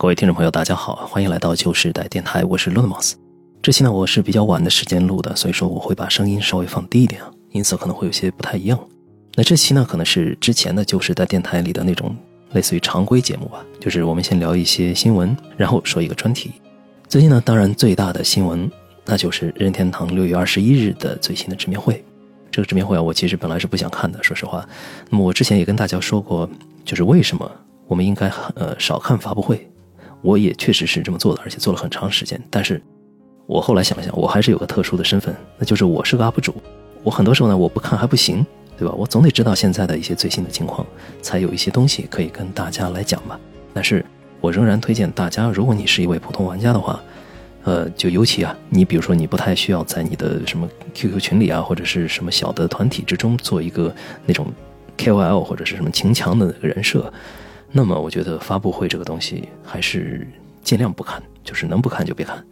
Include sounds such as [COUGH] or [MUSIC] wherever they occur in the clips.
各位听众朋友，大家好，欢迎来到旧时代电台，我是 Lunamus。这期呢，我是比较晚的时间录的，所以说我会把声音稍微放低一点啊，音色可能会有些不太一样。那这期呢，可能是之前的旧时代电台里的那种类似于常规节目吧，就是我们先聊一些新闻，然后说一个专题。最近呢，当然最大的新闻那就是任天堂六月二十一日的最新的直面会。这个直面会啊，我其实本来是不想看的，说实话。那么我之前也跟大家说过，就是为什么我们应该呃少看发布会。我也确实是这么做的，而且做了很长时间。但是，我后来想了想，我还是有个特殊的身份，那就是我是个 UP 主。我很多时候呢，我不看还不行，对吧？我总得知道现在的一些最新的情况，才有一些东西可以跟大家来讲吧。但是我仍然推荐大家，如果你是一位普通玩家的话，呃，就尤其啊，你比如说你不太需要在你的什么 QQ 群里啊，或者是什么小的团体之中做一个那种 KOL 或者是什么秦强的那个人设。那么我觉得发布会这个东西还是尽量不看，就是能不看就别看。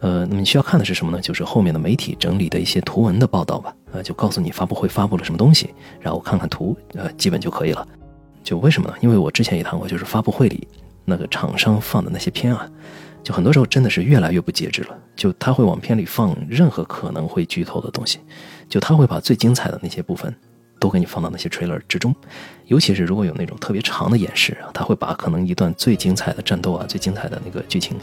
呃，那么你需要看的是什么呢？就是后面的媒体整理的一些图文的报道吧。呃，就告诉你发布会发布了什么东西，然后看看图，呃，基本就可以了。就为什么呢？因为我之前也谈过，就是发布会里那个厂商放的那些片啊，就很多时候真的是越来越不节制了。就他会往片里放任何可能会剧透的东西，就他会把最精彩的那些部分。都给你放到那些 trailer 之中，尤其是如果有那种特别长的演示啊，他会把可能一段最精彩的战斗啊、最精彩的那个剧情，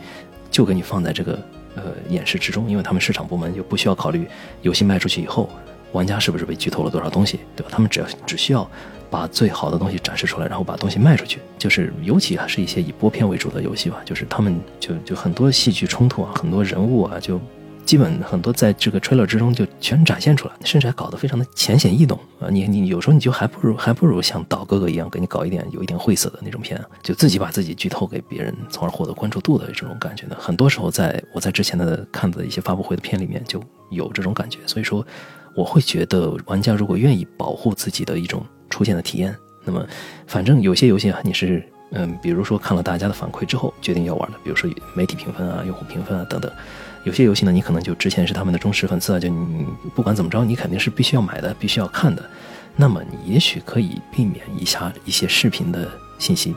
就给你放在这个呃演示之中，因为他们市场部门就不需要考虑游戏卖出去以后玩家是不是被剧透了多少东西，对吧？他们只要只需要把最好的东西展示出来，然后把东西卖出去。就是尤其啊是一些以播片为主的游戏吧，就是他们就就很多戏剧冲突啊，很多人物啊就。基本很多在这个 trailer 之中就全展现出来，甚至还搞得非常的浅显易懂啊！你你有时候你就还不如还不如像岛哥哥一样给你搞一点有一点晦涩的那种片，就自己把自己剧透给别人，从而获得关注度的这种感觉呢。很多时候在我在之前的看的一些发布会的片里面就有这种感觉，所以说我会觉得玩家如果愿意保护自己的一种出现的体验，那么反正有些游戏啊你是嗯，比如说看了大家的反馈之后决定要玩的，比如说媒体评分啊、用户评分啊等等。有些游戏呢，你可能就之前是他们的忠实粉丝啊，就你不管怎么着，你肯定是必须要买的，必须要看的。那么你也许可以避免一下一些视频的信息，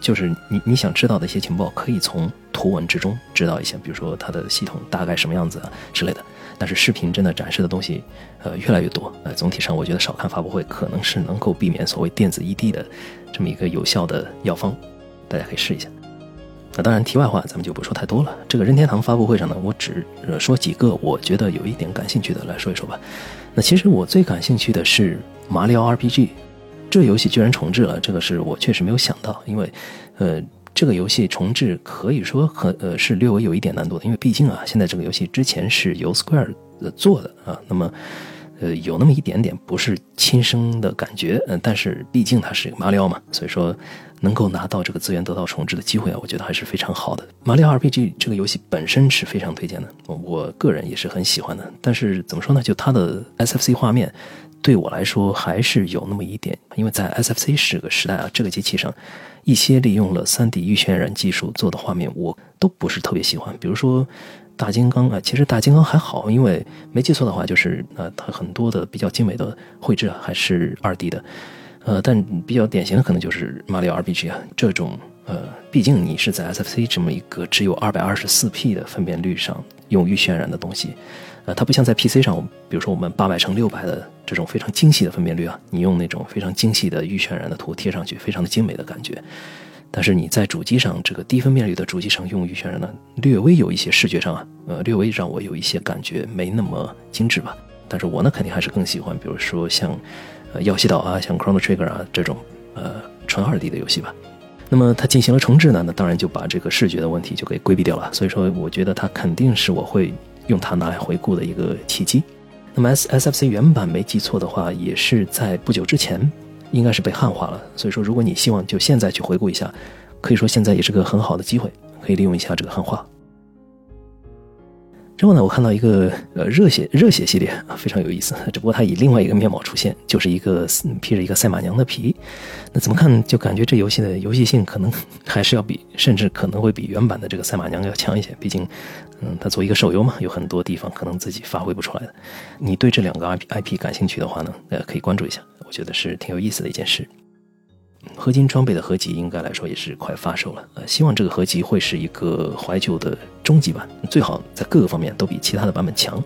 就是你你想知道的一些情报，可以从图文之中知道一些，比如说它的系统大概什么样子啊之类的。但是视频真的展示的东西，呃，越来越多。呃，总体上我觉得少看发布会，可能是能够避免所谓电子异地的这么一个有效的药方，大家可以试一下。那当然，题外话咱们就不说太多了。这个任天堂发布会上呢，我只说几个我觉得有一点感兴趣的来说一说吧。那其实我最感兴趣的是马里奥 RPG，这游戏居然重置了，这个是我确实没有想到。因为，呃，这个游戏重置可以说很呃是略微有一点难度的，因为毕竟啊，现在这个游戏之前是由 Square 做的啊，那么呃有那么一点点不是亲生的感觉。嗯，但是毕竟它是一个马里奥嘛，所以说。能够拿到这个资源得到重置的机会啊，我觉得还是非常好的。马里奥 RPG 这个游戏本身是非常推荐的，我个人也是很喜欢的。但是怎么说呢？就它的 SFC 画面，对我来说还是有那么一点，因为在 SFC 这个时代啊，这个机器上一些利用了 3D 预渲染技术做的画面，我都不是特别喜欢。比如说大金刚啊，其实大金刚还好，因为没记错的话，就是呃，它很多的比较精美的绘制啊，还是 2D 的。呃，但比较典型的可能就是马里奥 RPG 啊，这种呃，毕竟你是在 SFC 这么一个只有二百二十四 P 的分辨率上用预渲染的东西，呃，它不像在 PC 上，比如说我们八百乘六百的这种非常精细的分辨率啊，你用那种非常精细的预渲染的图贴上去，非常的精美的感觉。但是你在主机上这个低分辨率的主机上用预渲染呢，略微有一些视觉上啊，呃，略微让我有一些感觉没那么精致吧。但是我呢，肯定还是更喜欢，比如说像。呃，耀西岛啊，像 Chrono Trigger 啊这种，呃，纯二 D 的游戏吧。那么它进行了重置呢，那当然就把这个视觉的问题就给规避掉了。所以说，我觉得它肯定是我会用它拿来回顾的一个契机。那么 S SFC 原版没记错的话，也是在不久之前，应该是被汉化了。所以说，如果你希望就现在去回顾一下，可以说现在也是个很好的机会，可以利用一下这个汉化。之后呢，我看到一个呃热血热血系列啊，非常有意思。只不过它以另外一个面貌出现，就是一个披着一个赛马娘的皮。那怎么看就感觉这游戏的游戏性可能 [LAUGHS] 还是要比，甚至可能会比原版的这个赛马娘要强一些。毕竟，嗯，它作为一个手游嘛，有很多地方可能自己发挥不出来的。你对这两个 IP IP 感兴趣的话呢，呃，可以关注一下，我觉得是挺有意思的一件事。合金装备的合集应该来说也是快发售了，呃，希望这个合集会是一个怀旧的终极版，最好在各个方面都比其他的版本强。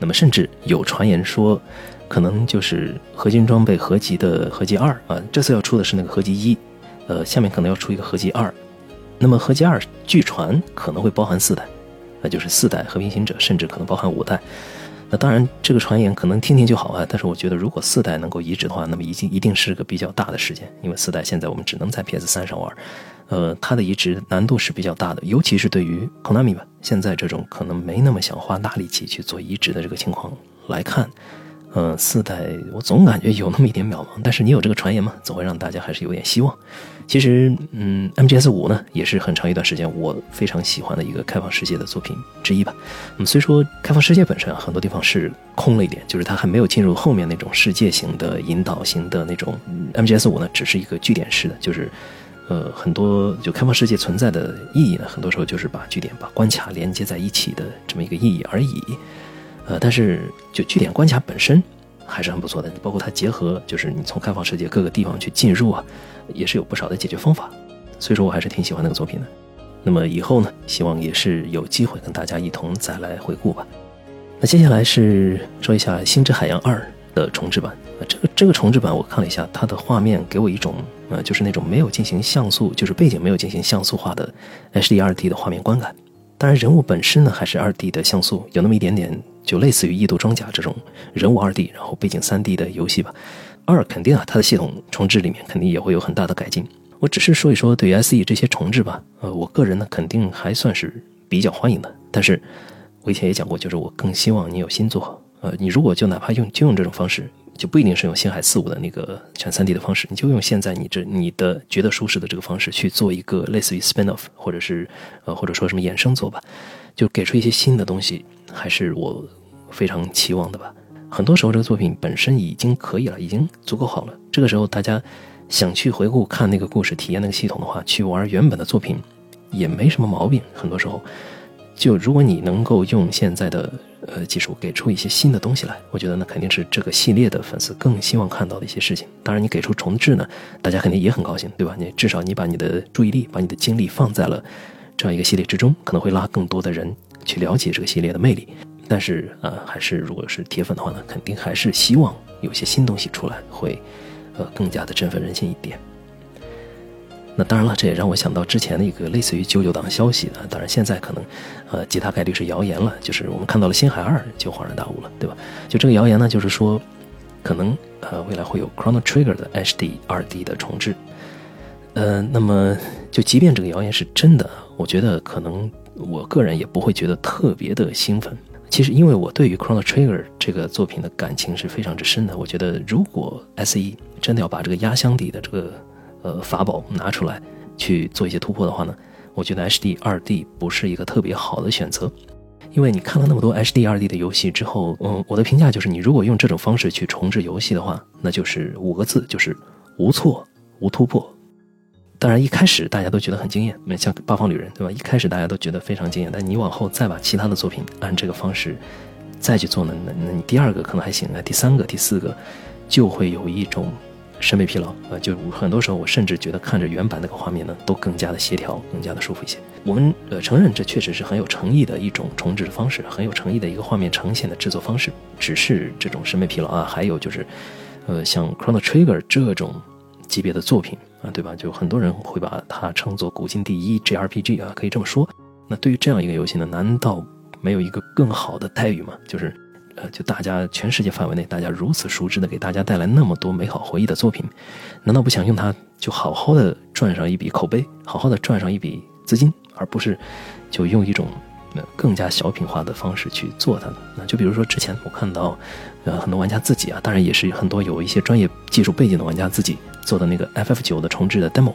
那么甚至有传言说，可能就是合金装备合集的合集二啊，这次要出的是那个合集一，呃，下面可能要出一个合集二。那么合集二据传可能会包含四代，那就是四代和平行者，甚至可能包含五代。那当然，这个传言可能听听就好啊，但是我觉得如果四代能够移植的话，那么已经一定是个比较大的事件，因为四代现在我们只能在 PS 三上玩，呃，它的移植难度是比较大的，尤其是对于 Konami 吧，现在这种可能没那么想花大力气去做移植的这个情况来看。呃，四代我总感觉有那么一点渺茫，但是你有这个传言嘛，总会让大家还是有点希望。其实，嗯，MGS 五呢，也是很长一段时间我非常喜欢的一个开放世界的作品之一吧。那么虽说开放世界本身啊，很多地方是空了一点，就是它还没有进入后面那种世界型的引导型的那种。MGS 五呢，只是一个据点式的，就是呃，很多就开放世界存在的意义呢，很多时候就是把据点、把关卡连接在一起的这么一个意义而已。呃，但是就据点关卡本身还是很不错的，包括它结合，就是你从开放世界各个地方去进入啊，也是有不少的解决方法，所以说我还是挺喜欢那个作品的。那么以后呢，希望也是有机会跟大家一同再来回顾吧。那接下来是说一下《星之海洋二》的重置版，这个这个重置版我看了一下，它的画面给我一种呃，就是那种没有进行像素，就是背景没有进行像素化的 HD 二 D 的画面观感。当然，人物本身呢还是二 D 的像素，有那么一点点。就类似于《异度装甲》这种人物二 D，然后背景三 D 的游戏吧。二肯定啊，它的系统重置里面肯定也会有很大的改进。我只是说一说对于 SE 这些重置吧。呃，我个人呢肯定还算是比较欢迎的。但是我以前也讲过，就是我更希望你有新作。呃，你如果就哪怕用就用这种方式，就不一定是用《星海四五》的那个全三 D 的方式，你就用现在你这你的觉得舒适的这个方式去做一个类似于 spin off，或者是呃或者说什么衍生作吧，就给出一些新的东西，还是我。非常期望的吧，很多时候这个作品本身已经可以了，已经足够好了。这个时候大家想去回顾看那个故事、体验那个系统的话，去玩原本的作品也没什么毛病。很多时候，就如果你能够用现在的呃技术给出一些新的东西来，我觉得那肯定是这个系列的粉丝更希望看到的一些事情。当然，你给出重置呢，大家肯定也很高兴，对吧？你至少你把你的注意力、把你的精力放在了这样一个系列之中，可能会拉更多的人去了解这个系列的魅力。但是呃，还是如果是铁粉的话呢，肯定还是希望有些新东西出来，会呃更加的振奋人心一点。那当然了，这也让我想到之前的一个类似于九九档消息啊，当然现在可能呃极大概率是谣言了，就是我们看到了《星海二》就恍然大悟了，对吧？就这个谣言呢，就是说可能呃未来会有 Chrono Trigger 的 HD 二 D 的重置。呃，那么就即便这个谣言是真的，我觉得可能我个人也不会觉得特别的兴奋。其实，因为我对于《Chrono Trigger》这个作品的感情是非常之深的，我觉得如果 SE 真的要把这个压箱底的这个呃法宝拿出来去做一些突破的话呢，我觉得 HD 二 D 不是一个特别好的选择。因为你看了那么多 HD 二 D 的游戏之后，嗯，我的评价就是，你如果用这种方式去重置游戏的话，那就是五个字，就是无错无突破。当然，一开始大家都觉得很惊艳，像《八方旅人》，对吧？一开始大家都觉得非常惊艳，但你往后再把其他的作品按这个方式再去做呢，那那你第二个可能还行，那第三个、第四个就会有一种审美疲劳啊。就很多时候，我甚至觉得看着原版那个画面呢，都更加的协调，更加的舒服一些。我们呃承认，这确实是很有诚意的一种重置的方式，很有诚意的一个画面呈现的制作方式。只是这种审美疲劳啊，还有就是，呃，像《Chrono Trigger》这种级别的作品。啊，对吧？就很多人会把它称作古今第一 JRPG 啊，可以这么说。那对于这样一个游戏呢，难道没有一个更好的待遇吗？就是，呃，就大家全世界范围内大家如此熟知的，给大家带来那么多美好回忆的作品，难道不想用它就好好的赚上一笔口碑，好好的赚上一笔资金，而不是就用一种？更加小品化的方式去做它，那就比如说之前我看到，呃，很多玩家自己啊，当然也是很多有一些专业技术背景的玩家自己做的那个 FF 九的重置的 demo，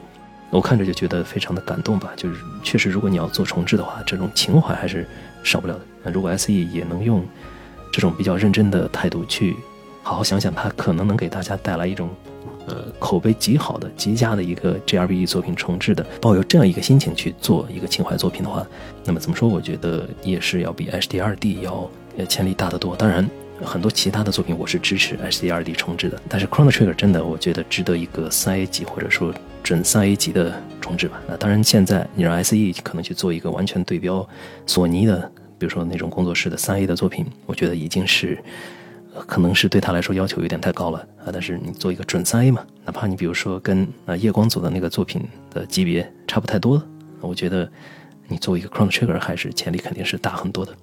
我看着就觉得非常的感动吧。就是确实，如果你要做重置的话，这种情怀还是少不了的。那如果 SE 也能用这种比较认真的态度去好好想想，它可能能给大家带来一种。呃，口碑极好的、极佳的一个 g r b e 作品重置的，抱有这样一个心情去做一个情怀作品的话，那么怎么说？我觉得也是要比 HD 二 D 要呃，潜力大得多。当然，很多其他的作品我是支持 HDR 重置的，但是 Chrono Trigger 真的我觉得值得一个三 A 级或者说准三 A 级的重置吧。那当然，现在你让 SE 可能去做一个完全对标索尼的，比如说那种工作室的三 A 的作品，我觉得已经是可能是对他来说要求有点太高了啊。但是你做一个准三 A 嘛，哪怕你比如说跟啊夜光组的那个作品的级别差不太多，我觉得你作为一个 Chrono Trigger 还是潜力肯定是大很多的。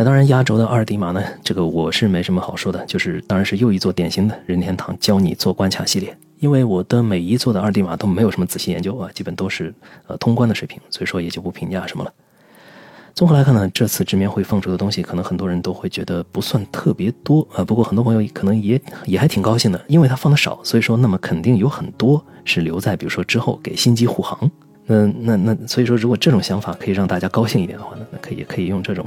那当然，压轴的二 D 码呢，这个我是没什么好说的，就是当然是又一座典型的任天堂教你做关卡系列。因为我的每一座的二 D 码都没有什么仔细研究啊，基本都是呃通关的水平，所以说也就不评价什么了。综合来看呢，这次直面会放出的东西，可能很多人都会觉得不算特别多啊。不过很多朋友可能也也还挺高兴的，因为它放的少，所以说那么肯定有很多是留在比如说之后给新机护航。那那那，所以说如果这种想法可以让大家高兴一点的话呢，那可以可以用这种。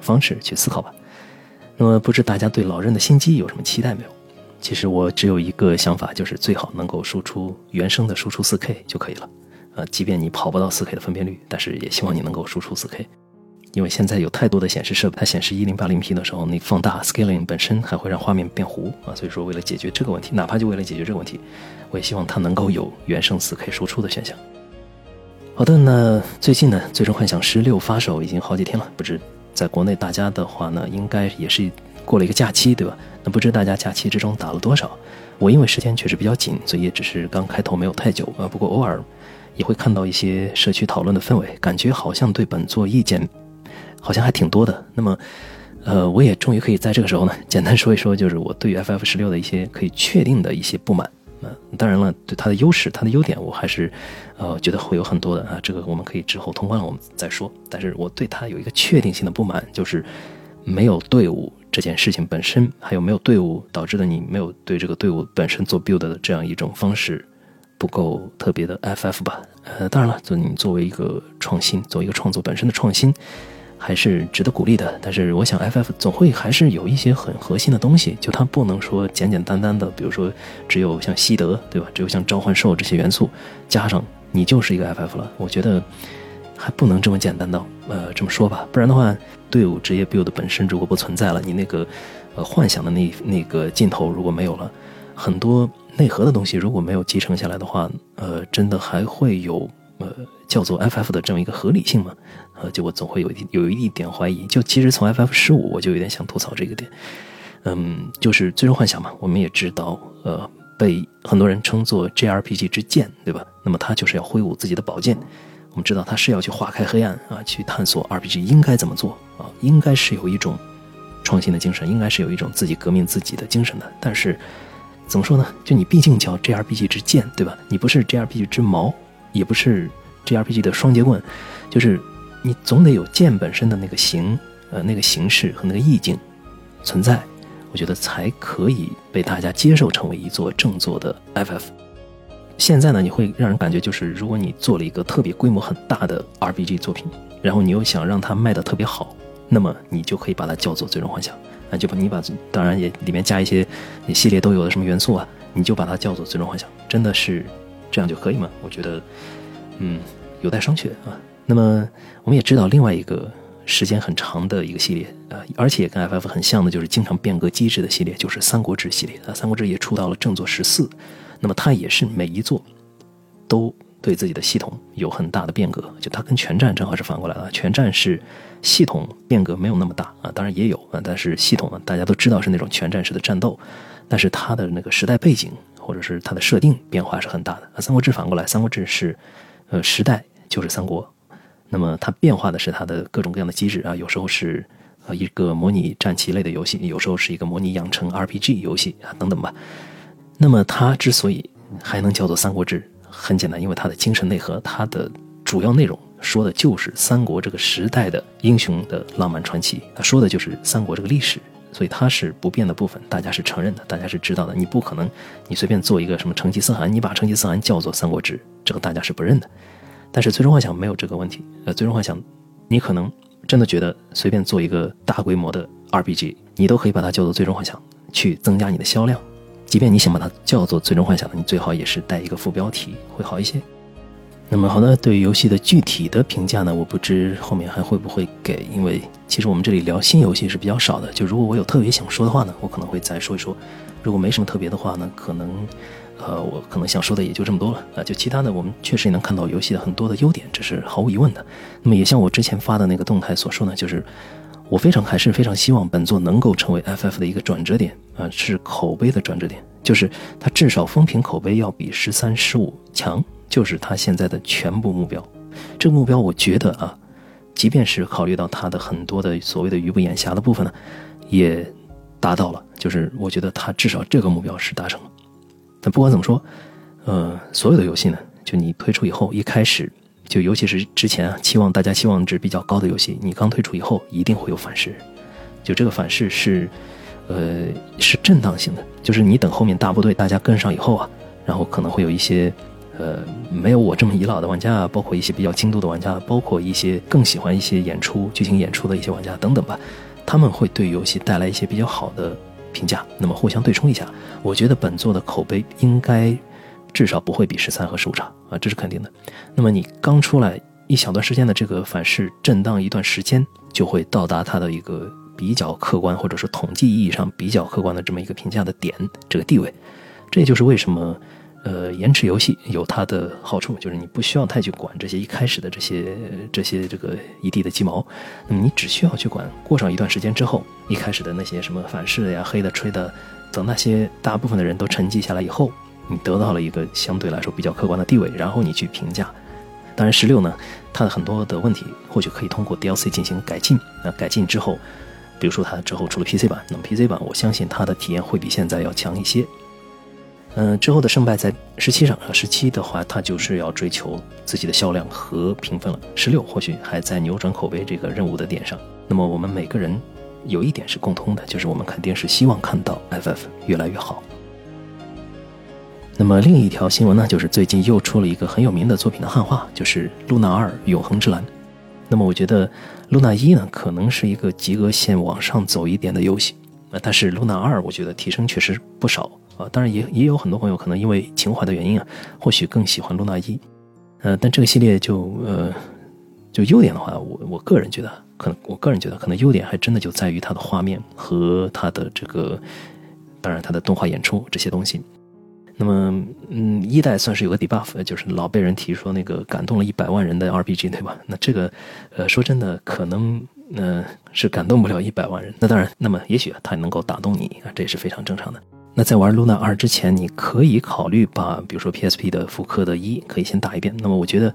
方式去思考吧。那么，不知大家对老任的新机有什么期待没有？其实我只有一个想法，就是最好能够输出原生的输出 4K 就可以了。呃，即便你跑不到 4K 的分辨率，但是也希望你能够输出 4K。因为现在有太多的显示设备，它显示 1080P 的时候，你放大 scaling 本身还会让画面变糊啊。所以说，为了解决这个问题，哪怕就为了解决这个问题，我也希望它能够有原生 4K 输出的选项。好的，那最近呢，《最终幻想十六》发售已经好几天了，不知。在国内，大家的话呢，应该也是过了一个假期，对吧？那不知大家假期之中打了多少？我因为时间确实比较紧，所以也只是刚开头没有太久啊。不过偶尔也会看到一些社区讨论的氛围，感觉好像对本作意见好像还挺多的。那么，呃，我也终于可以在这个时候呢，简单说一说，就是我对于 FF 十六的一些可以确定的一些不满。嗯，当然了，对它的优势、它的优点，我还是，呃，觉得会有很多的啊。这个我们可以之后通关了我们再说。但是我对它有一个确定性的不满，就是没有队伍这件事情本身，还有没有队伍导致的你没有对这个队伍本身做 build 的这样一种方式不够特别的 FF 吧。呃，当然了，就你作为一个创新，作为一个创作本身的创新。还是值得鼓励的，但是我想，FF 总会还是有一些很核心的东西，就它不能说简简单单的，比如说只有像西德，对吧？只有像召唤兽这些元素加上，你就是一个 FF 了。我觉得还不能这么简单的，呃，这么说吧，不然的话，队伍职业 build 本身如果不存在了，你那个呃幻想的那那个劲头如果没有了，很多内核的东西如果没有继承下来的话，呃，真的还会有。呃，叫做 FF 的这么一个合理性吗，呃，就我总会有一有一点怀疑。就其实从 FF 十五我就有点想吐槽这个点，嗯，就是最终幻想嘛，我们也知道，呃，被很多人称作 JRPG 之剑，对吧？那么它就是要挥舞自己的宝剑，我们知道它是要去划开黑暗啊，去探索 RPG 应该怎么做啊，应该是有一种创新的精神，应该是有一种自己革命自己的精神的。但是怎么说呢？就你毕竟叫 JRPG 之剑，对吧？你不是 JRPG 之矛。也不是 JRPG 的双截棍，就是你总得有剑本身的那个形，呃，那个形式和那个意境存在，我觉得才可以被大家接受成为一座正作的 FF。现在呢，你会让人感觉就是，如果你做了一个特别规模很大的 RPG 作品，然后你又想让它卖的特别好，那么你就可以把它叫做最终幻想，那就把你把当然也里面加一些你系列都有的什么元素啊，你就把它叫做最终幻想，真的是。这样就可以吗？我觉得，嗯，有待商榷啊。那么，我们也知道另外一个时间很长的一个系列啊，而且跟 FF 很像的，就是经常变革机制的系列，就是《三国志》系列啊。《三国志》也出到了正作十四，那么它也是每一座都对自己的系统有很大的变革。就它跟全战正好是反过来了，全战是系统变革没有那么大啊，当然也有啊，但是系统呢，大家都知道是那种全战式的战斗，但是它的那个时代背景。或者是它的设定变化是很大的。啊，三国志反过来，三国志是，呃，时代就是三国，那么它变化的是它的各种各样的机制啊，有时候是呃一个模拟战棋类的游戏，有时候是一个模拟养成 RPG 游戏啊等等吧。那么它之所以还能叫做三国志，很简单，因为它的精神内核，它的主要内容说的就是三国这个时代的英雄的浪漫传奇，它说的就是三国这个历史。所以它是不变的部分，大家是承认的，大家是知道的。你不可能，你随便做一个什么成吉思汗，你把成吉思汗叫做《三国志》，这个大家是不认的。但是《最终幻想》没有这个问题。呃，《最终幻想》，你可能真的觉得随便做一个大规模的 RPG，你都可以把它叫做《最终幻想》，去增加你的销量。即便你想把它叫做《最终幻想》，你最好也是带一个副标题会好一些。那么好的，对于游戏的具体的评价呢，我不知后面还会不会给，因为其实我们这里聊新游戏是比较少的。就如果我有特别想说的话呢，我可能会再说一说；如果没什么特别的话呢，可能，呃，我可能想说的也就这么多了啊。就其他的，我们确实也能看到游戏的很多的优点，这是毫无疑问的。那么也像我之前发的那个动态所说呢，就是我非常还是非常希望本作能够成为 FF 的一个转折点啊，是口碑的转折点，就是它至少风评口碑要比十三、十五强。就是他现在的全部目标，这个目标我觉得啊，即便是考虑到他的很多的所谓的鱼不眼瞎的部分呢，也达到了。就是我觉得他至少这个目标是达成了。但不管怎么说，呃，所有的游戏呢，就你推出以后，一开始就尤其是之前啊，期望大家期望值比较高的游戏，你刚推出以后一定会有反噬。就这个反噬是，呃，是震荡性的，就是你等后面大部队大家跟上以后啊，然后可能会有一些。呃，没有我这么遗老的玩家啊，包括一些比较精度的玩家，包括一些更喜欢一些演出、剧情演出的一些玩家等等吧，他们会对游戏带来一些比较好的评价，那么互相对冲一下，我觉得本作的口碑应该至少不会比十三和十五差啊，这是肯定的。那么你刚出来一小段时间的这个反噬震荡一段时间，就会到达它的一个比较客观或者说统计意义上比较客观的这么一个评价的点，这个地位，这也就是为什么。呃，延迟游戏有它的好处，就是你不需要太去管这些一开始的这些这些这个一地的鸡毛，那么你只需要去管过上一段时间之后，一开始的那些什么反噬呀、黑的、吹的，等那些大部分的人都沉寂下来以后，你得到了一个相对来说比较客观的地位，然后你去评价。当然，十六呢，它的很多的问题或许可以通过 DLC 进行改进。那改进之后，比如说它之后出了 PC 版，那么 PC 版我相信它的体验会比现在要强一些。嗯，之后的胜败在十七上，十七的话，它就是要追求自己的销量和评分了。十六或许还在扭转口碑这个任务的点上。那么我们每个人有一点是共通的，就是我们肯定是希望看到 FF 越来越好。那么另一条新闻呢，就是最近又出了一个很有名的作品的汉化，就是《露娜二：永恒之蓝》。那么我觉得《露娜一》呢，可能是一个及格线往上走一点的游戏，啊，但是《露娜二》我觉得提升确实不少。啊，当然也也有很多朋友可能因为情怀的原因啊，或许更喜欢露娜一，呃，但这个系列就呃，就优点的话，我我个人觉得，可能我个人觉得，可能优点还真的就在于它的画面和它的这个，当然它的动画演出这些东西。那么，嗯，一代算是有个 debuff，就是老被人提说那个感动了一百万人的 RPG，对吧？那这个，呃，说真的，可能呃是感动不了一百万人。那当然，那么也许它能够打动你啊，这也是非常正常的。那在玩《Luna 二》之前，你可以考虑把，比如说 PSP 的复刻的一，可以先打一遍。那么我觉得，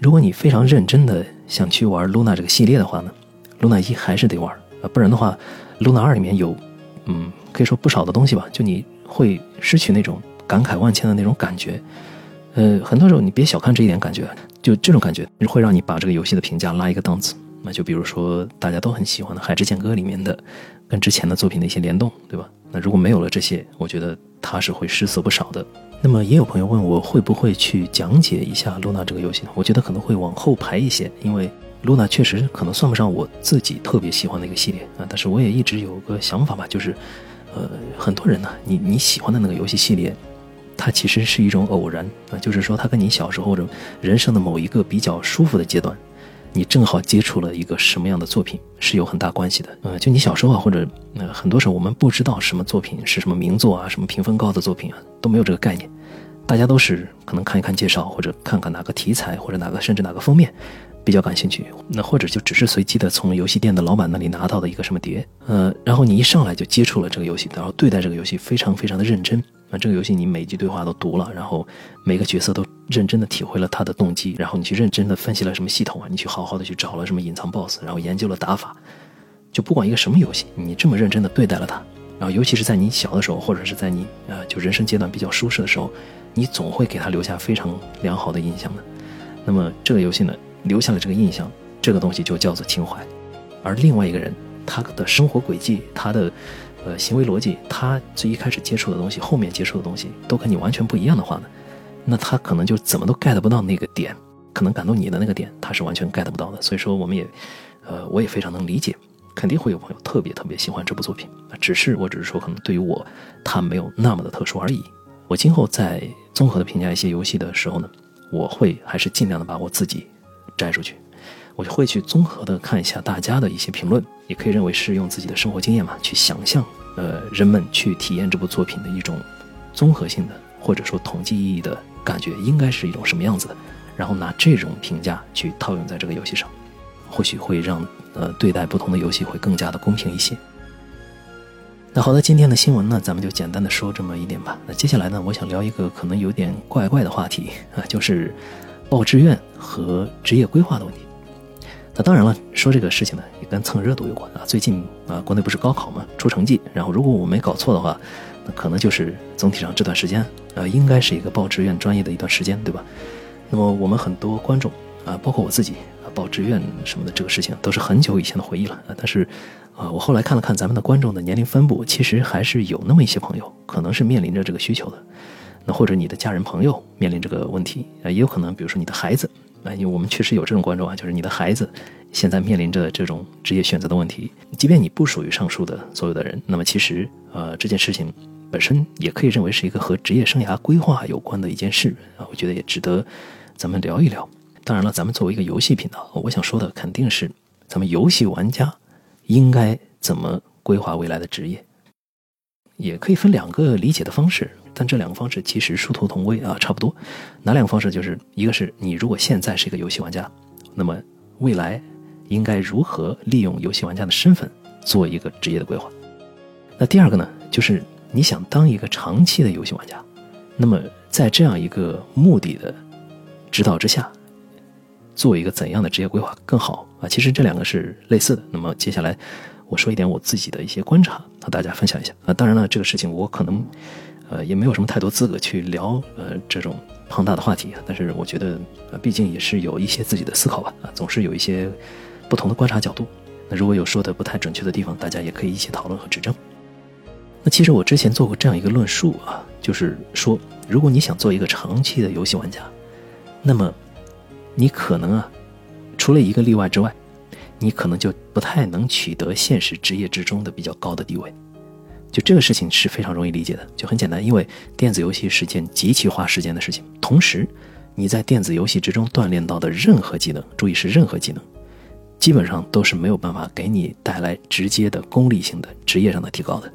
如果你非常认真的想去玩《Luna》这个系列的话呢，《Luna 一》还是得玩啊，不然的话，《Luna 二》里面有，嗯，可以说不少的东西吧，就你会失去那种感慨万千的那种感觉。呃，很多时候你别小看这一点感觉，就这种感觉会让你把这个游戏的评价拉一个档次。那就比如说大家都很喜欢的《海之剑歌》里面的，跟之前的作品的一些联动，对吧？那如果没有了这些，我觉得它是会失色不少的。那么也有朋友问我会不会去讲解一下《露娜》这个游戏？我觉得可能会往后排一些，因为《露娜》确实可能算不上我自己特别喜欢的一个系列啊。但是我也一直有个想法吧，就是，呃，很多人呢，你你喜欢的那个游戏系列，它其实是一种偶然啊，就是说它跟你小时候或者人生的某一个比较舒服的阶段。你正好接触了一个什么样的作品是有很大关系的，呃，就你小时候啊，或者呃，很多时候我们不知道什么作品是什么名作啊，什么评分高的作品啊，都没有这个概念，大家都是可能看一看介绍，或者看看哪个题材，或者哪个甚至哪个封面比较感兴趣，那或者就只是随机的从游戏店的老板那里拿到的一个什么碟，呃，然后你一上来就接触了这个游戏，然后对待这个游戏非常非常的认真。那这个游戏你每句对话都读了，然后每个角色都认真的体会了他的动机，然后你去认真的分析了什么系统啊，你去好好的去找了什么隐藏 BOSS，然后研究了打法，就不管一个什么游戏，你这么认真的对待了它，然后尤其是在你小的时候，或者是在你呃就人生阶段比较舒适的时候，你总会给他留下非常良好的印象的。那么这个游戏呢，留下了这个印象，这个东西就叫做情怀。而另外一个人，他的生活轨迹，他的。呃，行为逻辑，他最一开始接触的东西，后面接触的东西都跟你完全不一样的话呢，那他可能就怎么都 get 不到那个点，可能感动你的那个点，他是完全 get 不到的。所以说，我们也，呃，我也非常能理解，肯定会有朋友特别特别喜欢这部作品，只是我只是说，可能对于我，他没有那么的特殊而已。我今后在综合的评价一些游戏的时候呢，我会还是尽量的把我自己摘出去，我就会去综合的看一下大家的一些评论，也可以认为是用自己的生活经验嘛，去想象，呃，人们去体验这部作品的一种综合性的或者说统计意义的感觉应该是一种什么样子的，然后拿这种评价去套用在这个游戏上，或许会让呃对待不同的游戏会更加的公平一些。那好的，今天的新闻呢，咱们就简单的说这么一点吧。那接下来呢，我想聊一个可能有点怪怪的话题啊，就是报志愿和职业规划的问题。那当然了，说这个事情呢，也跟蹭热度有关啊。最近啊，国内不是高考嘛，出成绩，然后如果我没搞错的话，那可能就是总体上这段时间啊，应该是一个报志愿专业的一段时间，对吧？那么我们很多观众啊，包括我自己啊，报志愿什么的这个事情，都是很久以前的回忆了啊。但是。啊，我后来看了看咱们的观众的年龄分布，其实还是有那么一些朋友，可能是面临着这个需求的。那或者你的家人朋友面临这个问题啊，也有可能，比如说你的孩子啊，因为我们确实有这种观众啊，就是你的孩子现在面临着这种职业选择的问题。即便你不属于上述的所有的人，那么其实呃这件事情本身也可以认为是一个和职业生涯规划有关的一件事啊，我觉得也值得咱们聊一聊。当然了，咱们作为一个游戏频道，我想说的肯定是咱们游戏玩家。应该怎么规划未来的职业？也可以分两个理解的方式，但这两个方式其实殊途同归啊，差不多。哪两个方式？就是一个是你如果现在是一个游戏玩家，那么未来应该如何利用游戏玩家的身份做一个职业的规划？那第二个呢，就是你想当一个长期的游戏玩家，那么在这样一个目的的指导之下。做一个怎样的职业规划更好啊？其实这两个是类似的。那么接下来我说一点我自己的一些观察和大家分享一下啊。当然了，这个事情我可能呃也没有什么太多资格去聊呃这种庞大的话题啊。但是我觉得呃毕竟也是有一些自己的思考吧啊，总是有一些不同的观察角度。那如果有说的不太准确的地方，大家也可以一起讨论和指正。那其实我之前做过这样一个论述啊，就是说如果你想做一个长期的游戏玩家，那么你可能啊，除了一个例外之外，你可能就不太能取得现实职业之中的比较高的地位。就这个事情是非常容易理解的，就很简单，因为电子游戏是件极其花时间的事情。同时，你在电子游戏之中锻炼到的任何技能，注意是任何技能，基本上都是没有办法给你带来直接的功利性的职业上的提高的，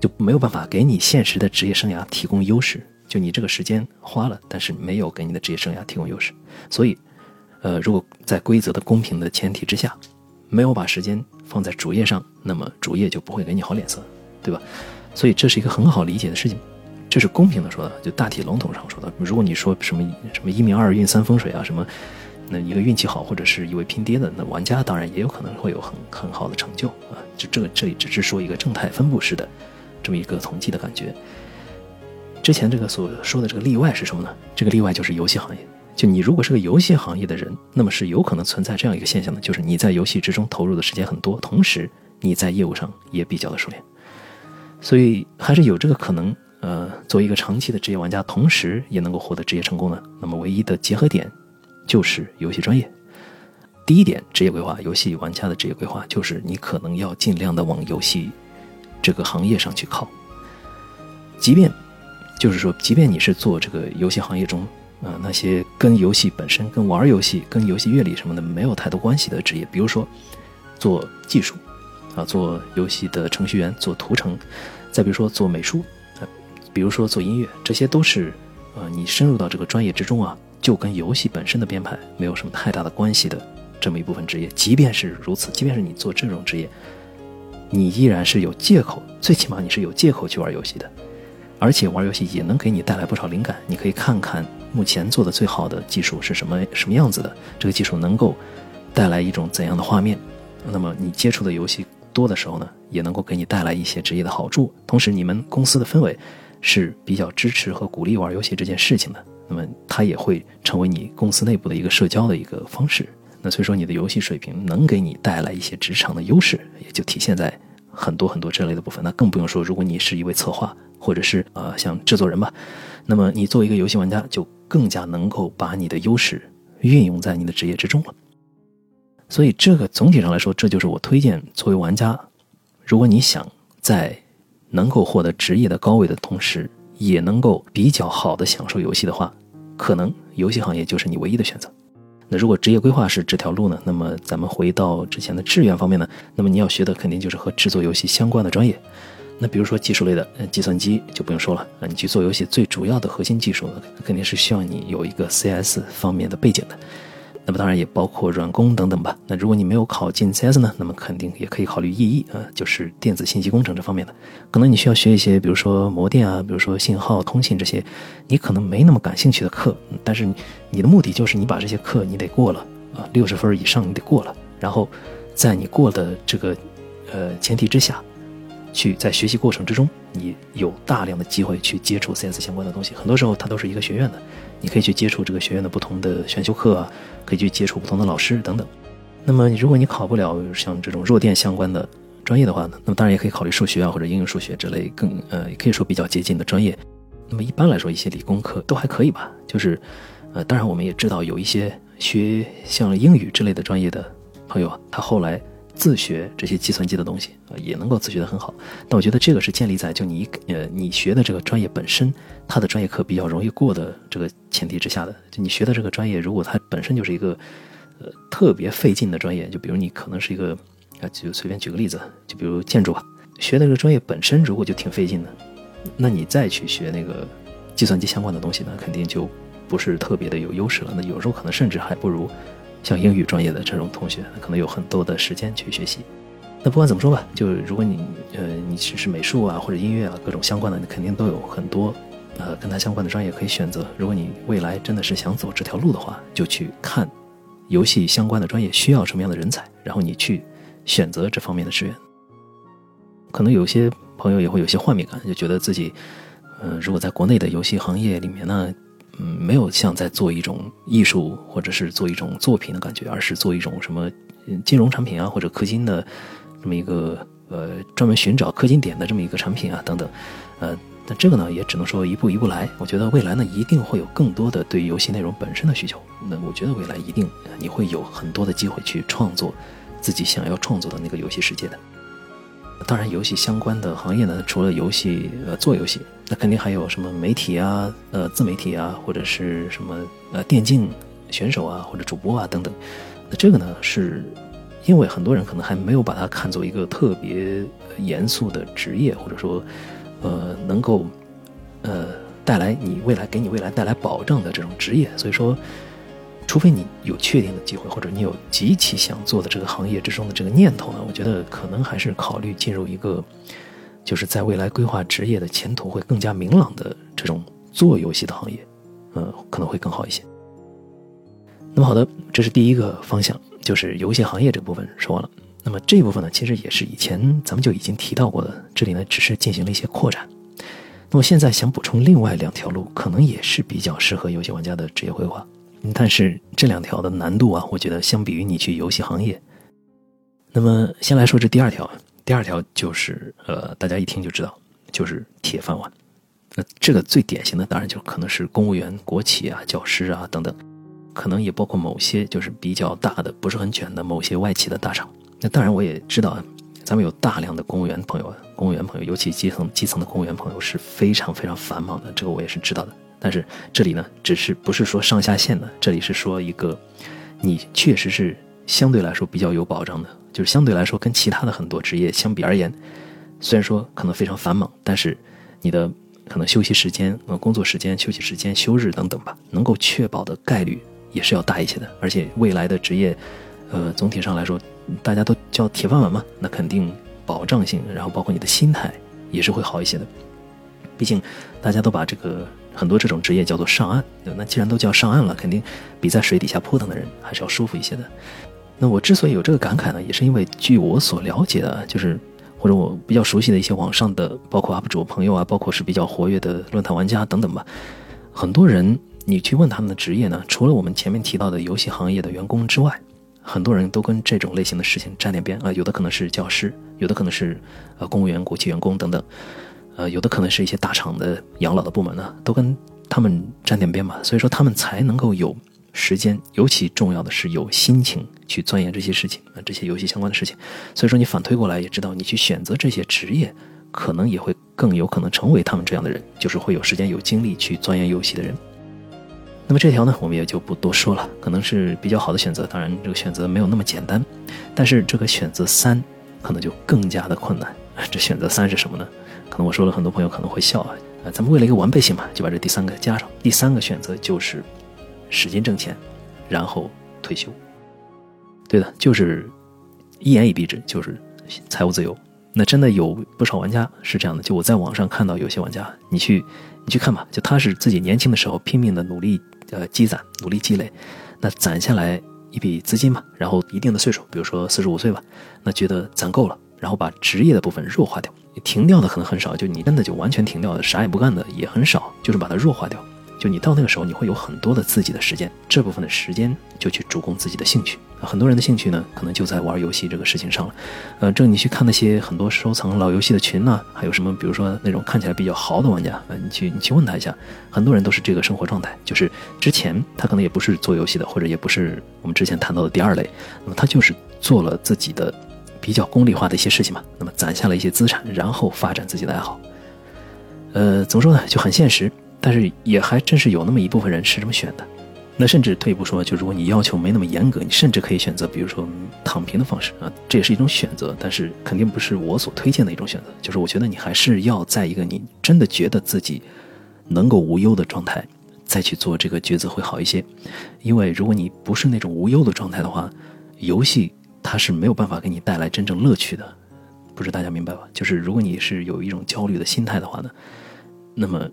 就没有办法给你现实的职业生涯提供优势。就你这个时间花了，但是没有给你的职业生涯提供优势，所以，呃，如果在规则的公平的前提之下，没有把时间放在主页上，那么主页就不会给你好脸色，对吧？所以这是一个很好理解的事情，这是公平的说的，就大体笼统上说的。如果你说什么什么一命二运三风水啊，什么那一个运气好或者是一位拼爹的那玩家，当然也有可能会有很很好的成就啊。就这个这里只是说一个正态分布式的这么一个统计的感觉。之前这个所说的这个例外是什么呢？这个例外就是游戏行业。就你如果是个游戏行业的人，那么是有可能存在这样一个现象的，就是你在游戏之中投入的时间很多，同时你在业务上也比较的熟练，所以还是有这个可能。呃，作为一个长期的职业玩家，同时也能够获得职业成功的，那么唯一的结合点就是游戏专业。第一点，职业规划，游戏玩家的职业规划就是你可能要尽量的往游戏这个行业上去靠，即便。就是说，即便你是做这个游戏行业中，呃，那些跟游戏本身、跟玩游戏、跟游戏乐理什么的没有太多关系的职业，比如说做技术，啊，做游戏的程序员、做图层，再比如说做美术，啊，比如说做音乐，这些都是，呃，你深入到这个专业之中啊，就跟游戏本身的编排没有什么太大的关系的这么一部分职业。即便是如此，即便是你做这种职业，你依然是有借口，最起码你是有借口去玩游戏的。而且玩游戏也能给你带来不少灵感，你可以看看目前做的最好的技术是什么什么样子的，这个技术能够带来一种怎样的画面。那么你接触的游戏多的时候呢，也能够给你带来一些职业的好处。同时，你们公司的氛围是比较支持和鼓励玩游戏这件事情的，那么它也会成为你公司内部的一个社交的一个方式。那所以说，你的游戏水平能给你带来一些职场的优势，也就体现在很多很多这类的部分。那更不用说，如果你是一位策划。或者是呃像制作人吧，那么你作为一个游戏玩家，就更加能够把你的优势运用在你的职业之中了。所以这个总体上来说，这就是我推荐作为玩家，如果你想在能够获得职业的高位的同时，也能够比较好的享受游戏的话，可能游戏行业就是你唯一的选择。那如果职业规划是这条路呢？那么咱们回到之前的志愿方面呢？那么你要学的肯定就是和制作游戏相关的专业。那比如说技术类的，计算机就不用说了。那你去做游戏最主要的核心技术，肯定是需要你有一个 CS 方面的背景的。那么当然也包括软工等等吧。那如果你没有考进 CS 呢，那么肯定也可以考虑 EE 啊，就是电子信息工程这方面的。可能你需要学一些，比如说模电啊，比如说信号通信这些，你可能没那么感兴趣的课，但是你的目的就是你把这些课你得过了啊，六十分以上你得过了。然后在你过的这个呃前提之下，去在学习过程之中，你有大量的机会去接触 CS 相关的东西。很多时候它都是一个学院的。你可以去接触这个学院的不同的选修课啊，可以去接触不同的老师等等。那么，如果你考不了像这种弱电相关的专业的话呢，那么当然也可以考虑数学啊或者应用数学之类更呃，也可以说比较接近的专业。那么一般来说，一些理工科都还可以吧。就是，呃，当然我们也知道有一些学像英语之类的专业的朋友啊，他后来。自学这些计算机的东西啊，也能够自学的很好。但我觉得这个是建立在就你呃你学的这个专业本身，它的专业课比较容易过的这个前提之下的。就你学的这个专业，如果它本身就是一个呃特别费劲的专业，就比如你可能是一个啊，就随便举个例子，就比如建筑吧，学的这个专业本身如果就挺费劲的，那你再去学那个计算机相关的东西呢，肯定就不是特别的有优势了。那有时候可能甚至还不如。像英语专业的这种同学，可能有很多的时间去学习。那不管怎么说吧，就如果你呃你只是美术啊或者音乐啊各种相关的，你肯定都有很多呃跟它相关的专业可以选择。如果你未来真的是想走这条路的话，就去看游戏相关的专业需要什么样的人才，然后你去选择这方面的志愿。可能有些朋友也会有些幻灭感，就觉得自己嗯如果在国内的游戏行业里面呢。嗯，没有像在做一种艺术或者是做一种作品的感觉，而是做一种什么金融产品啊，或者氪金的这么一个呃专门寻找氪金点的这么一个产品啊等等，呃，但这个呢也只能说一步一步来。我觉得未来呢一定会有更多的对游戏内容本身的需求。那我觉得未来一定你会有很多的机会去创作自己想要创作的那个游戏世界的。当然，游戏相关的行业呢，除了游戏呃做游戏，那肯定还有什么媒体啊、呃自媒体啊，或者是什么呃电竞选手啊，或者主播啊等等。那这个呢，是因为很多人可能还没有把它看作一个特别严肃的职业，或者说呃能够呃带来你未来给你未来带来保障的这种职业，所以说。除非你有确定的机会，或者你有极其想做的这个行业之中的这个念头呢，我觉得可能还是考虑进入一个，就是在未来规划职业的前途会更加明朗的这种做游戏的行业，嗯，可能会更好一些。那么好的，这是第一个方向，就是游戏行业这部分说完了。那么这一部分呢，其实也是以前咱们就已经提到过的，这里呢只是进行了一些扩展。那么现在想补充另外两条路，可能也是比较适合游戏玩家的职业规划。但是这两条的难度啊，我觉得相比于你去游戏行业，那么先来说这第二条，第二条就是呃，大家一听就知道，就是铁饭碗。那这个最典型的当然就可能是公务员、国企啊、教师啊等等，可能也包括某些就是比较大的、不是很卷的某些外企的大厂。那当然我也知道，咱们有大量的公务员朋友啊，公务员朋友，尤其基层基层的公务员朋友是非常非常繁忙的，这个我也是知道的。但是这里呢，只是不是说上下限的，这里是说一个，你确实是相对来说比较有保障的，就是相对来说跟其他的很多职业相比而言，虽然说可能非常繁忙，但是你的可能休息时间、呃工作时间、休息时间、休日等等吧，能够确保的概率也是要大一些的。而且未来的职业，呃总体上来说，大家都叫铁饭碗嘛，那肯定保障性，然后包括你的心态也是会好一些的。毕竟大家都把这个。很多这种职业叫做上岸，那既然都叫上岸了，肯定比在水底下扑腾的人还是要舒服一些的。那我之所以有这个感慨呢，也是因为据我所了解的，就是或者我比较熟悉的一些网上的，包括 UP 主朋友啊，包括是比较活跃的论坛玩家等等吧。很多人你去问他们的职业呢，除了我们前面提到的游戏行业的员工之外，很多人都跟这种类型的事情沾点边啊，有的可能是教师，有的可能是呃公务员、国企员工等等。呃，有的可能是一些大厂的养老的部门呢，都跟他们沾点边嘛，所以说他们才能够有时间，尤其重要的是有心情去钻研这些事情啊，这些游戏相关的事情。所以说你反推过来也知道，你去选择这些职业，可能也会更有可能成为他们这样的人，就是会有时间、有精力去钻研游戏的人。那么这条呢，我们也就不多说了，可能是比较好的选择。当然，这个选择没有那么简单，但是这个选择三可能就更加的困难。[LAUGHS] 这选择三是什么呢？可能我说了，很多朋友可能会笑啊。啊，咱们为了一个完备性嘛，就把这第三个加上。第三个选择就是使劲挣钱，然后退休。对的，就是一言以蔽之，就是财务自由。那真的有不少玩家是这样的，就我在网上看到有些玩家，你去你去看吧，就他是自己年轻的时候拼命的努力呃积攒，努力积累，那攒下来一笔资金嘛，然后一定的岁数，比如说四十五岁吧，那觉得攒够了，然后把职业的部分弱化掉。停掉的可能很少，就你真的就完全停掉的，啥也不干的也很少，就是把它弱化掉。就你到那个时候，你会有很多的自己的时间，这部分的时间就去主攻自己的兴趣。很多人的兴趣呢，可能就在玩游戏这个事情上了。呃，这你去看那些很多收藏老游戏的群呢，还有什么，比如说那种看起来比较豪的玩家，呃，你去你去问他一下，很多人都是这个生活状态，就是之前他可能也不是做游戏的，或者也不是我们之前谈到的第二类，那么他就是做了自己的。比较功利化的一些事情嘛，那么攒下了一些资产，然后发展自己的爱好。呃，怎么说呢，就很现实，但是也还真是有那么一部分人是这么选的。那甚至退一步说，就如果你要求没那么严格，你甚至可以选择，比如说躺平的方式啊，这也是一种选择，但是肯定不是我所推荐的一种选择。就是我觉得你还是要在一个你真的觉得自己能够无忧的状态，再去做这个抉择会好一些。因为如果你不是那种无忧的状态的话，游戏。它是没有办法给你带来真正乐趣的，不知大家明白吧？就是如果你是有一种焦虑的心态的话呢，那么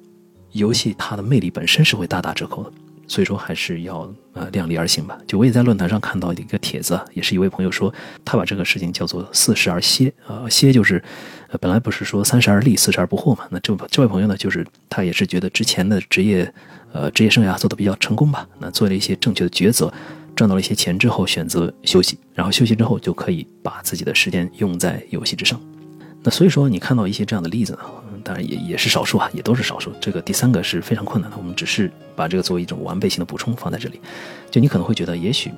游戏它的魅力本身是会大打折扣的。所以说还是要呃量力而行吧。就我也在论坛上看到一个帖子，也是一位朋友说，他把这个事情叫做四十而歇啊，歇就是呃本来不是说三十而立，四十而不惑嘛。那这这位朋友呢，就是他也是觉得之前的职业呃职业生涯做的比较成功吧，那做了一些正确的抉择。赚到了一些钱之后，选择休息，然后休息之后就可以把自己的时间用在游戏之上。那所以说，你看到一些这样的例子呢，当然也也是少数啊，也都是少数。这个第三个是非常困难的，我们只是把这个作为一种完备性的补充放在这里。就你可能会觉得，也许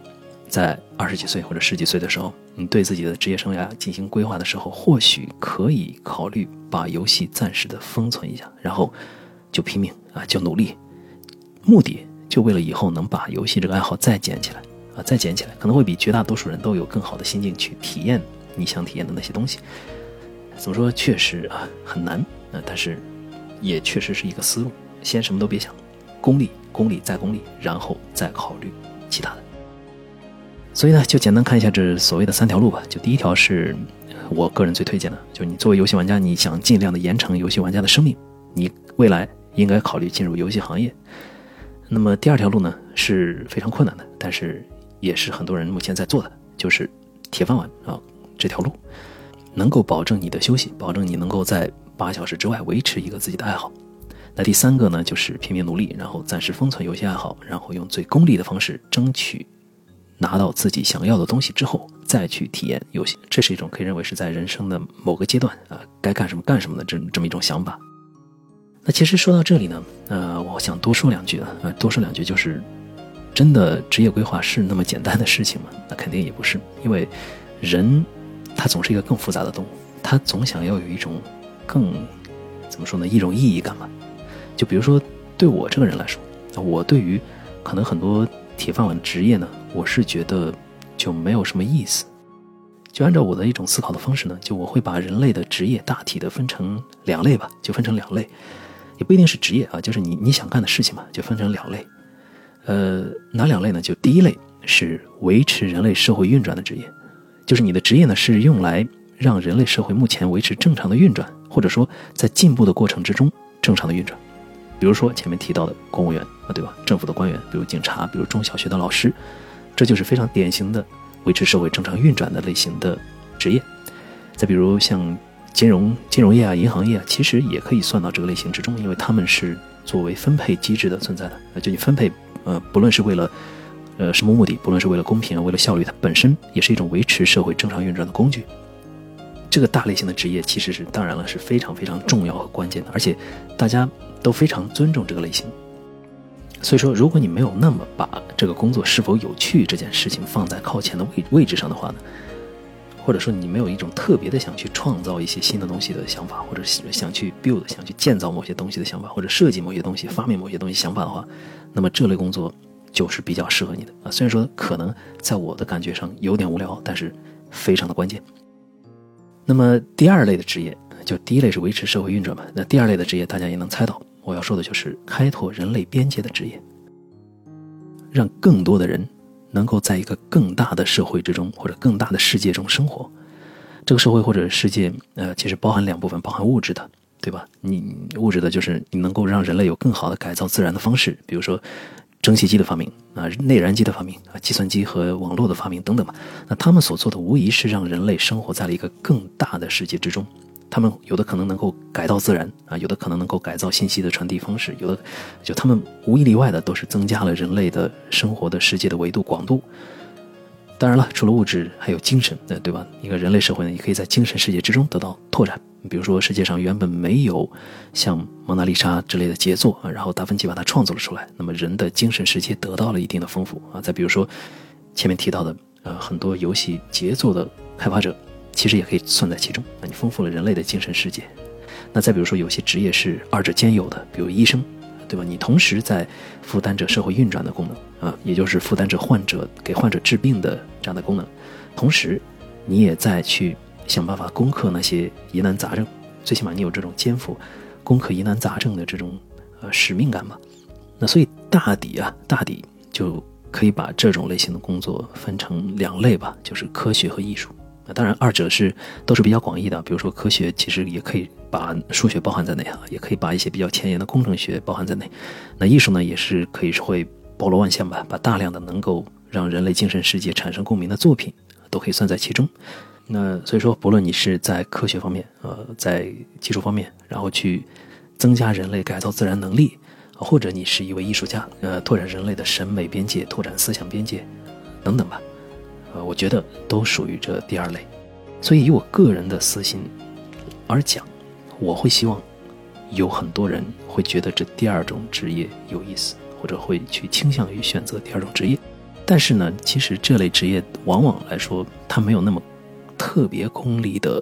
在二十几岁或者十几岁的时候，你对自己的职业生涯进行规划的时候，或许可以考虑把游戏暂时的封存一下，然后就拼命啊，就努力，目的。就为了以后能把游戏这个爱好再捡起来啊，再捡起来，可能会比绝大多数人都有更好的心境去体验你想体验的那些东西。怎么说？确实啊，很难啊，但是也确实是一个思路。先什么都别想，功利，功利再功利，然后再考虑其他的。所以呢，就简单看一下这所谓的三条路吧。就第一条是我个人最推荐的，就你作为游戏玩家，你想尽量的延长游戏玩家的生命，你未来应该考虑进入游戏行业。那么第二条路呢是非常困难的，但是也是很多人目前在做的，就是铁饭碗啊这条路，能够保证你的休息，保证你能够在八小时之外维持一个自己的爱好。那第三个呢就是拼命努力，然后暂时封存游戏爱好，然后用最功利的方式争取拿到自己想要的东西之后再去体验游戏。这是一种可以认为是在人生的某个阶段啊该干什么干什么的这这么一种想法。那其实说到这里呢，呃，我想多说两句啊，多说两句就是，真的职业规划是那么简单的事情吗？那肯定也不是，因为人他总是一个更复杂的动物，他总想要有一种更怎么说呢，一种意义感吧。就比如说对我这个人来说，我对于可能很多铁饭碗职业呢，我是觉得就没有什么意思。就按照我的一种思考的方式呢，就我会把人类的职业大体的分成两类吧，就分成两类。也不一定是职业啊，就是你你想干的事情嘛，就分成两类。呃，哪两类呢？就第一类是维持人类社会运转的职业，就是你的职业呢是用来让人类社会目前维持正常的运转，或者说在进步的过程之中正常的运转。比如说前面提到的公务员啊，对吧？政府的官员，比如警察，比如中小学的老师，这就是非常典型的维持社会正常运转的类型的职业。再比如像。金融金融业啊，银行业啊，其实也可以算到这个类型之中，因为他们是作为分配机制的存在的。就你分配，呃，不论是为了，呃，什么目的，不论是为了公平啊，为了效率，它本身也是一种维持社会正常运转的工具。这个大类型的职业，其实是当然了，是非常非常重要和关键的，而且大家都非常尊重这个类型。所以说，如果你没有那么把这个工作是否有趣这件事情放在靠前的位位置上的话呢？或者说你没有一种特别的想去创造一些新的东西的想法，或者想去 build、想去建造某些东西的想法，或者设计某些东西、发明某些东西想法的话，那么这类工作就是比较适合你的啊。虽然说可能在我的感觉上有点无聊，但是非常的关键。那么第二类的职业，就第一类是维持社会运转嘛，那第二类的职业大家也能猜到，我要说的就是开拓人类边界的职业，让更多的人。能够在一个更大的社会之中，或者更大的世界中生活，这个社会或者世界，呃，其实包含两部分，包含物质的，对吧？你物质的就是你能够让人类有更好的改造自然的方式，比如说蒸汽机的发明啊，内燃机的发明啊，计算机和网络的发明等等吧。那他们所做的无疑是让人类生活在了一个更大的世界之中。他们有的可能能够改造自然啊，有的可能能够改造信息的传递方式，有的就他们无一例外的都是增加了人类的生活的世界的维度广度。当然了，除了物质，还有精神，对吧？一个人类社会呢，也可以在精神世界之中得到拓展。比如说，世界上原本没有像蒙娜丽莎之类的杰作啊，然后达芬奇把它创作了出来，那么人的精神世界得到了一定的丰富啊。再比如说，前面提到的呃很多游戏杰作的开发者。其实也可以算在其中。那你丰富了人类的精神世界。那再比如说，有些职业是二者兼有的，比如医生，对吧？你同时在负担着社会运转的功能啊，也就是负担着患者给患者治病的这样的功能，同时你也在去想办法攻克那些疑难杂症。最起码你有这种肩负攻克疑难杂症的这种呃使命感吧。那所以大抵啊，大抵就可以把这种类型的工作分成两类吧，就是科学和艺术。当然，二者是都是比较广义的。比如说，科学其实也可以把数学包含在内啊，也可以把一些比较前沿的工程学包含在内。那艺术呢，也是可以是会包罗万象吧，把大量的能够让人类精神世界产生共鸣的作品都可以算在其中。那所以说，不论你是在科学方面，呃，在技术方面，然后去增加人类改造自然能力，或者你是一位艺术家，呃，拓展人类的审美边界，拓展思想边界，等等吧。呃，我觉得都属于这第二类，所以以我个人的私心而讲，我会希望有很多人会觉得这第二种职业有意思，或者会去倾向于选择第二种职业。但是呢，其实这类职业往往来说，它没有那么特别功利的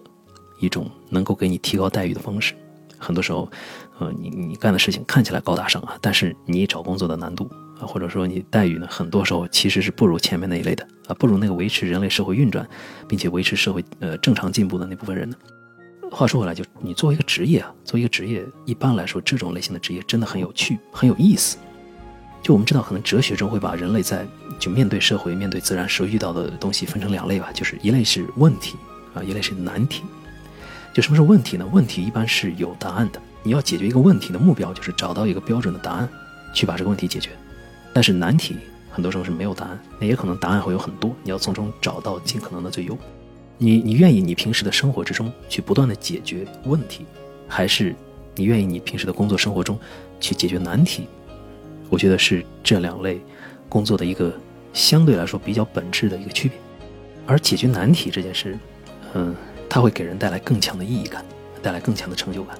一种能够给你提高待遇的方式。很多时候，呃，你你干的事情看起来高大上啊，但是你找工作的难度。啊，或者说你待遇呢，很多时候其实是不如前面那一类的啊，不如那个维持人类社会运转，并且维持社会呃正常进步的那部分人呢。话说回来，就你作为一个职业啊，作为一个职业，一般来说这种类型的职业真的很有趣，很有意思。就我们知道，可能哲学中会把人类在就面对社会、面对自然时候遇到的东西分成两类吧，就是一类是问题啊，一类是难题。就什么是问题呢？问题一般是有答案的，你要解决一个问题的目标就是找到一个标准的答案，去把这个问题解决。但是难题很多时候是没有答案，那也可能答案会有很多，你要从中找到尽可能的最优。你你愿意你平时的生活之中去不断的解决问题，还是你愿意你平时的工作生活中去解决难题？我觉得是这两类工作的一个相对来说比较本质的一个区别。而解决难题这件事，嗯，它会给人带来更强的意义感，带来更强的成就感，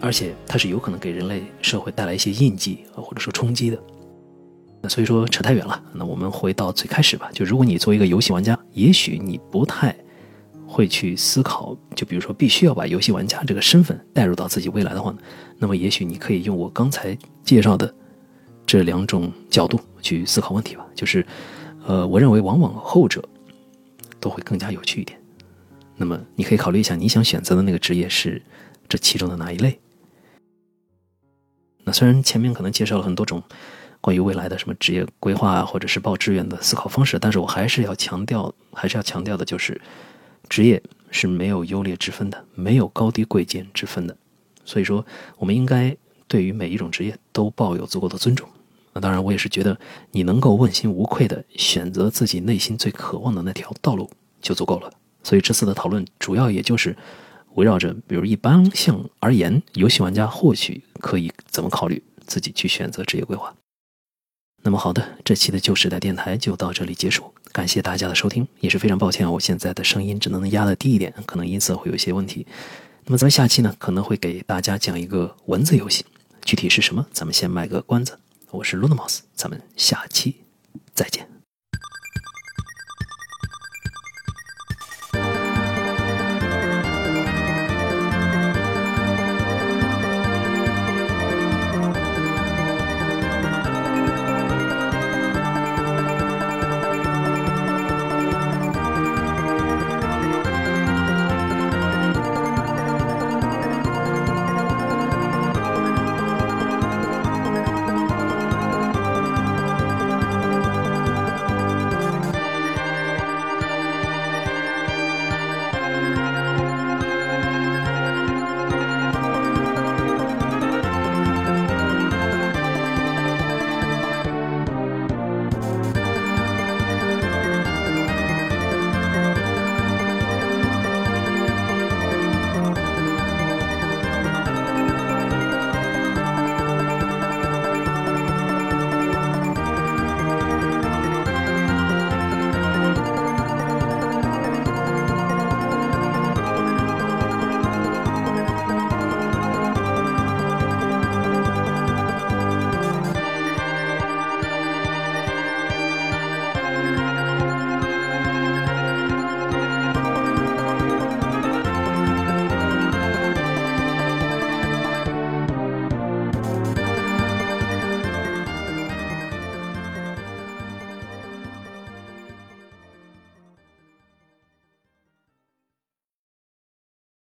而且它是有可能给人类社会带来一些印记，或者说冲击的。那所以说扯太远了，那我们回到最开始吧。就如果你作为一个游戏玩家，也许你不太会去思考，就比如说必须要把游戏玩家这个身份带入到自己未来的话呢，那么也许你可以用我刚才介绍的这两种角度去思考问题吧。就是，呃，我认为往往后者都会更加有趣一点。那么你可以考虑一下，你想选择的那个职业是这其中的哪一类？那虽然前面可能介绍了很多种。关于未来的什么职业规划啊，或者是报志愿的思考方式，但是我还是要强调，还是要强调的就是，职业是没有优劣之分的，没有高低贵贱之分的。所以说，我们应该对于每一种职业都抱有足够的尊重。那当然，我也是觉得你能够问心无愧的选择自己内心最渴望的那条道路就足够了。所以这次的讨论主要也就是围绕着，比如一般性而言，游戏玩家或许可以怎么考虑自己去选择职业规划。那么好的，这期的旧时代电台就到这里结束，感谢大家的收听，也是非常抱歉，我现在的声音只能压的低一点，可能音色会有一些问题。那么咱们下期呢，可能会给大家讲一个文字游戏，具体是什么，咱们先卖个关子。我是 Lunamus，咱们下期再见。